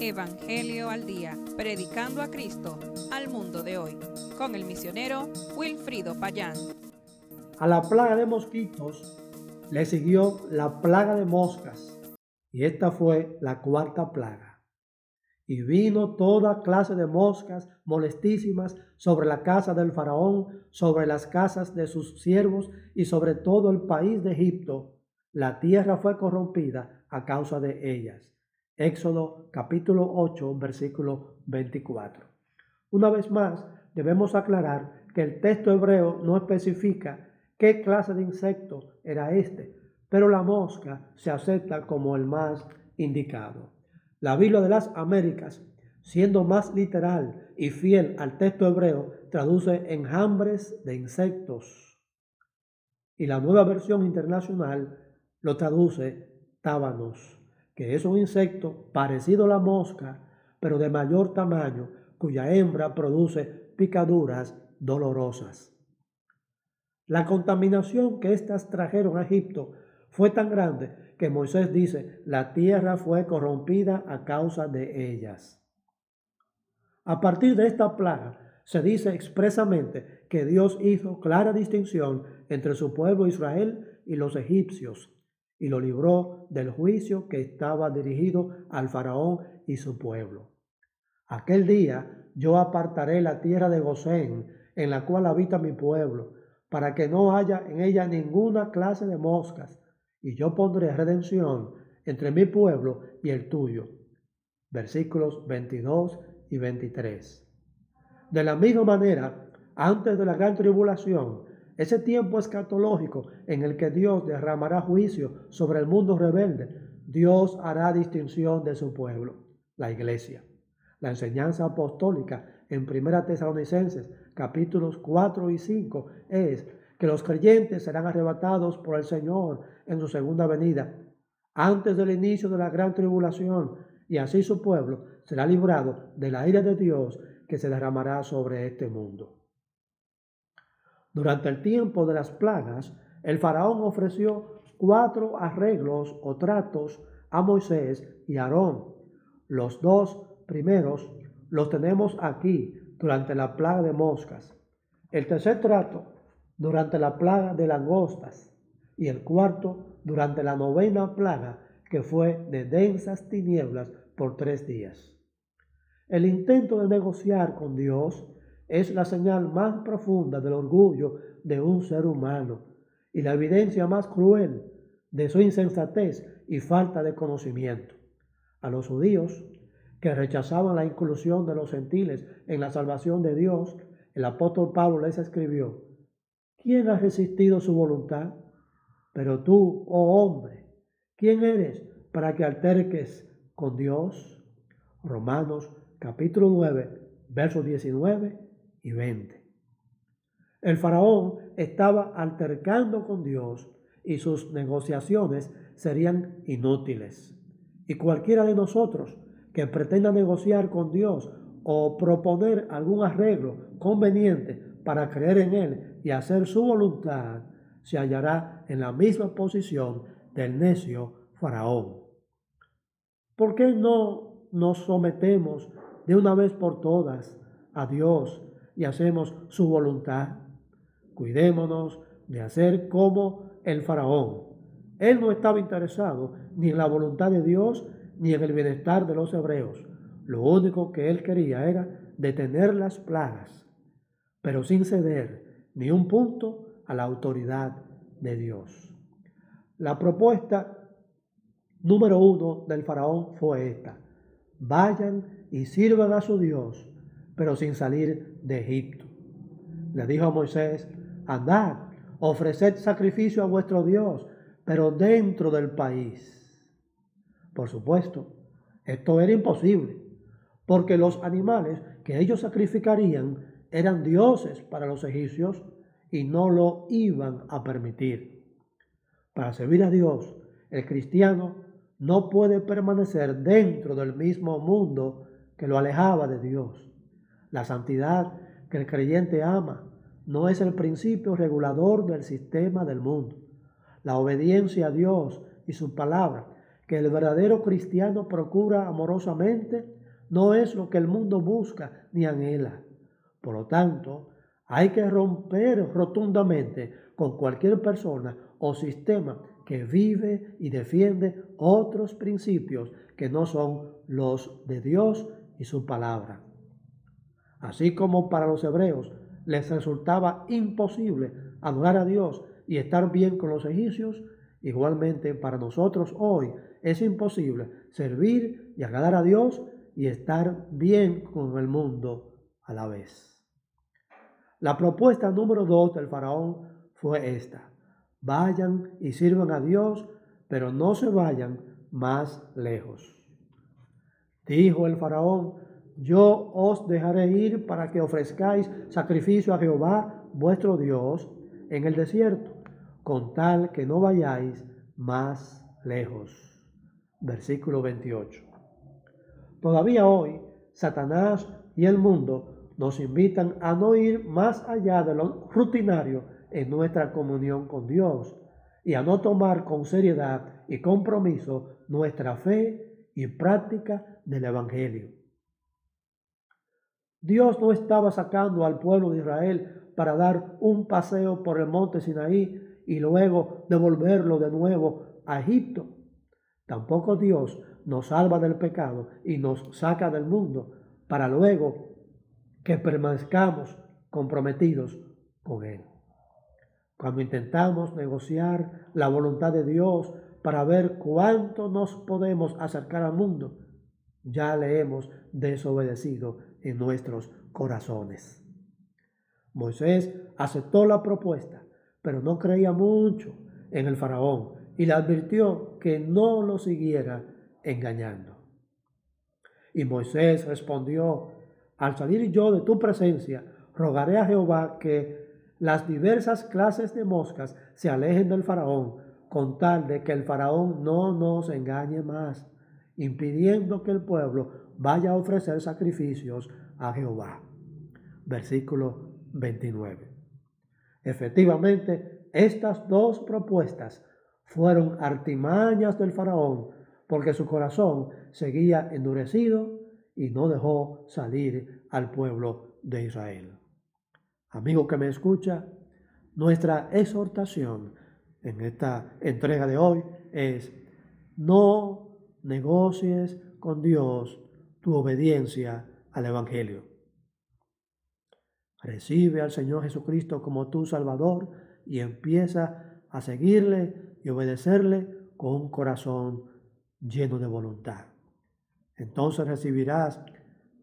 Evangelio al Día, predicando a Cristo al mundo de hoy, con el misionero Wilfrido Payán. A la plaga de mosquitos le siguió la plaga de moscas, y esta fue la cuarta plaga. Y vino toda clase de moscas molestísimas sobre la casa del faraón, sobre las casas de sus siervos y sobre todo el país de Egipto. La tierra fue corrompida a causa de ellas. Éxodo capítulo 8, versículo 24. Una vez más, debemos aclarar que el texto hebreo no especifica qué clase de insecto era este, pero la mosca se acepta como el más indicado. La Biblia de las Américas, siendo más literal y fiel al texto hebreo, traduce enjambres de insectos. Y la nueva versión internacional lo traduce tábanos que es un insecto parecido a la mosca, pero de mayor tamaño, cuya hembra produce picaduras dolorosas. La contaminación que éstas trajeron a Egipto fue tan grande que Moisés dice, la tierra fue corrompida a causa de ellas. A partir de esta plaga, se dice expresamente que Dios hizo clara distinción entre su pueblo Israel y los egipcios, y lo libró del juicio que estaba dirigido al faraón y su pueblo. Aquel día yo apartaré la tierra de Gosén, en la cual habita mi pueblo, para que no haya en ella ninguna clase de moscas, y yo pondré redención entre mi pueblo y el tuyo. Versículos 22 y 23. De la misma manera, antes de la gran tribulación, ese tiempo escatológico en el que Dios derramará juicio sobre el mundo rebelde, Dios hará distinción de su pueblo, la iglesia. La enseñanza apostólica en 1 Tesalonicenses capítulos 4 y 5 es que los creyentes serán arrebatados por el Señor en su segunda venida, antes del inicio de la gran tribulación, y así su pueblo será librado de la ira de Dios que se derramará sobre este mundo. Durante el tiempo de las plagas, el faraón ofreció cuatro arreglos o tratos a Moisés y Aarón. Los dos primeros los tenemos aquí durante la plaga de moscas. El tercer trato durante la plaga de langostas y el cuarto durante la novena plaga que fue de densas tinieblas por tres días. El intento de negociar con Dios es la señal más profunda del orgullo de un ser humano y la evidencia más cruel de su insensatez y falta de conocimiento. A los judíos que rechazaban la inclusión de los gentiles en la salvación de Dios, el apóstol Pablo les escribió, ¿quién ha resistido su voluntad? Pero tú, oh hombre, ¿quién eres para que alterques con Dios? Romanos capítulo 9, versos 19 y 20. El faraón estaba altercando con Dios y sus negociaciones serían inútiles. Y cualquiera de nosotros que pretenda negociar con Dios o proponer algún arreglo conveniente para creer en Él y hacer su voluntad, se hallará en la misma posición del necio faraón. ¿Por qué no nos sometemos de una vez por todas a Dios y hacemos su voluntad. Cuidémonos de hacer como el faraón. Él no estaba interesado ni en la voluntad de Dios ni en el bienestar de los hebreos. Lo único que él quería era detener las plagas, pero sin ceder ni un punto a la autoridad de Dios. La propuesta número uno del faraón fue esta. Vayan y sirvan a su Dios pero sin salir de Egipto. Le dijo a Moisés, andad, ofreced sacrificio a vuestro Dios, pero dentro del país. Por supuesto, esto era imposible, porque los animales que ellos sacrificarían eran dioses para los egipcios y no lo iban a permitir. Para servir a Dios, el cristiano no puede permanecer dentro del mismo mundo que lo alejaba de Dios. La santidad que el creyente ama no es el principio regulador del sistema del mundo. La obediencia a Dios y su palabra, que el verdadero cristiano procura amorosamente no es lo que el mundo busca ni anhela. Por lo tanto, hay que romper rotundamente con cualquier persona o sistema que vive y defiende otros principios que no son los de Dios y su palabra. Así como para los hebreos les resultaba imposible adorar a Dios y estar bien con los egipcios, igualmente para nosotros hoy es imposible servir y agradar a Dios y estar bien con el mundo a la vez. La propuesta número dos del faraón fue esta. Vayan y sirvan a Dios, pero no se vayan más lejos. Dijo el faraón, yo os dejaré ir para que ofrezcáis sacrificio a Jehová vuestro Dios en el desierto, con tal que no vayáis más lejos. Versículo 28. Todavía hoy, Satanás y el mundo nos invitan a no ir más allá de lo rutinario en nuestra comunión con Dios y a no tomar con seriedad y compromiso nuestra fe y práctica del Evangelio. Dios no estaba sacando al pueblo de Israel para dar un paseo por el monte Sinaí y luego devolverlo de nuevo a Egipto. Tampoco Dios nos salva del pecado y nos saca del mundo para luego que permanezcamos comprometidos con Él. Cuando intentamos negociar la voluntad de Dios para ver cuánto nos podemos acercar al mundo, ya le hemos desobedecido en nuestros corazones. Moisés aceptó la propuesta, pero no creía mucho en el faraón y le advirtió que no lo siguiera engañando. Y Moisés respondió, al salir yo de tu presencia, rogaré a Jehová que las diversas clases de moscas se alejen del faraón, con tal de que el faraón no nos engañe más, impidiendo que el pueblo vaya a ofrecer sacrificios a Jehová. Versículo 29. Efectivamente, estas dos propuestas fueron artimañas del faraón porque su corazón seguía endurecido y no dejó salir al pueblo de Israel. Amigo que me escucha, nuestra exhortación en esta entrega de hoy es no negocies con Dios tu obediencia al Evangelio. Recibe al Señor Jesucristo como tu Salvador y empieza a seguirle y obedecerle con un corazón lleno de voluntad. Entonces recibirás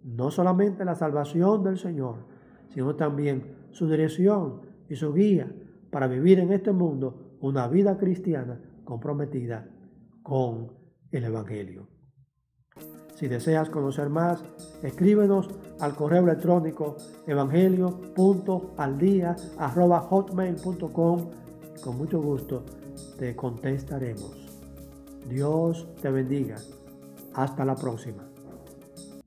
no solamente la salvación del Señor, sino también su dirección y su guía para vivir en este mundo una vida cristiana comprometida con el Evangelio. Si deseas conocer más, escríbenos al correo electrónico evangelio.aldia.hotmail.com con mucho gusto te contestaremos. Dios te bendiga. Hasta la próxima.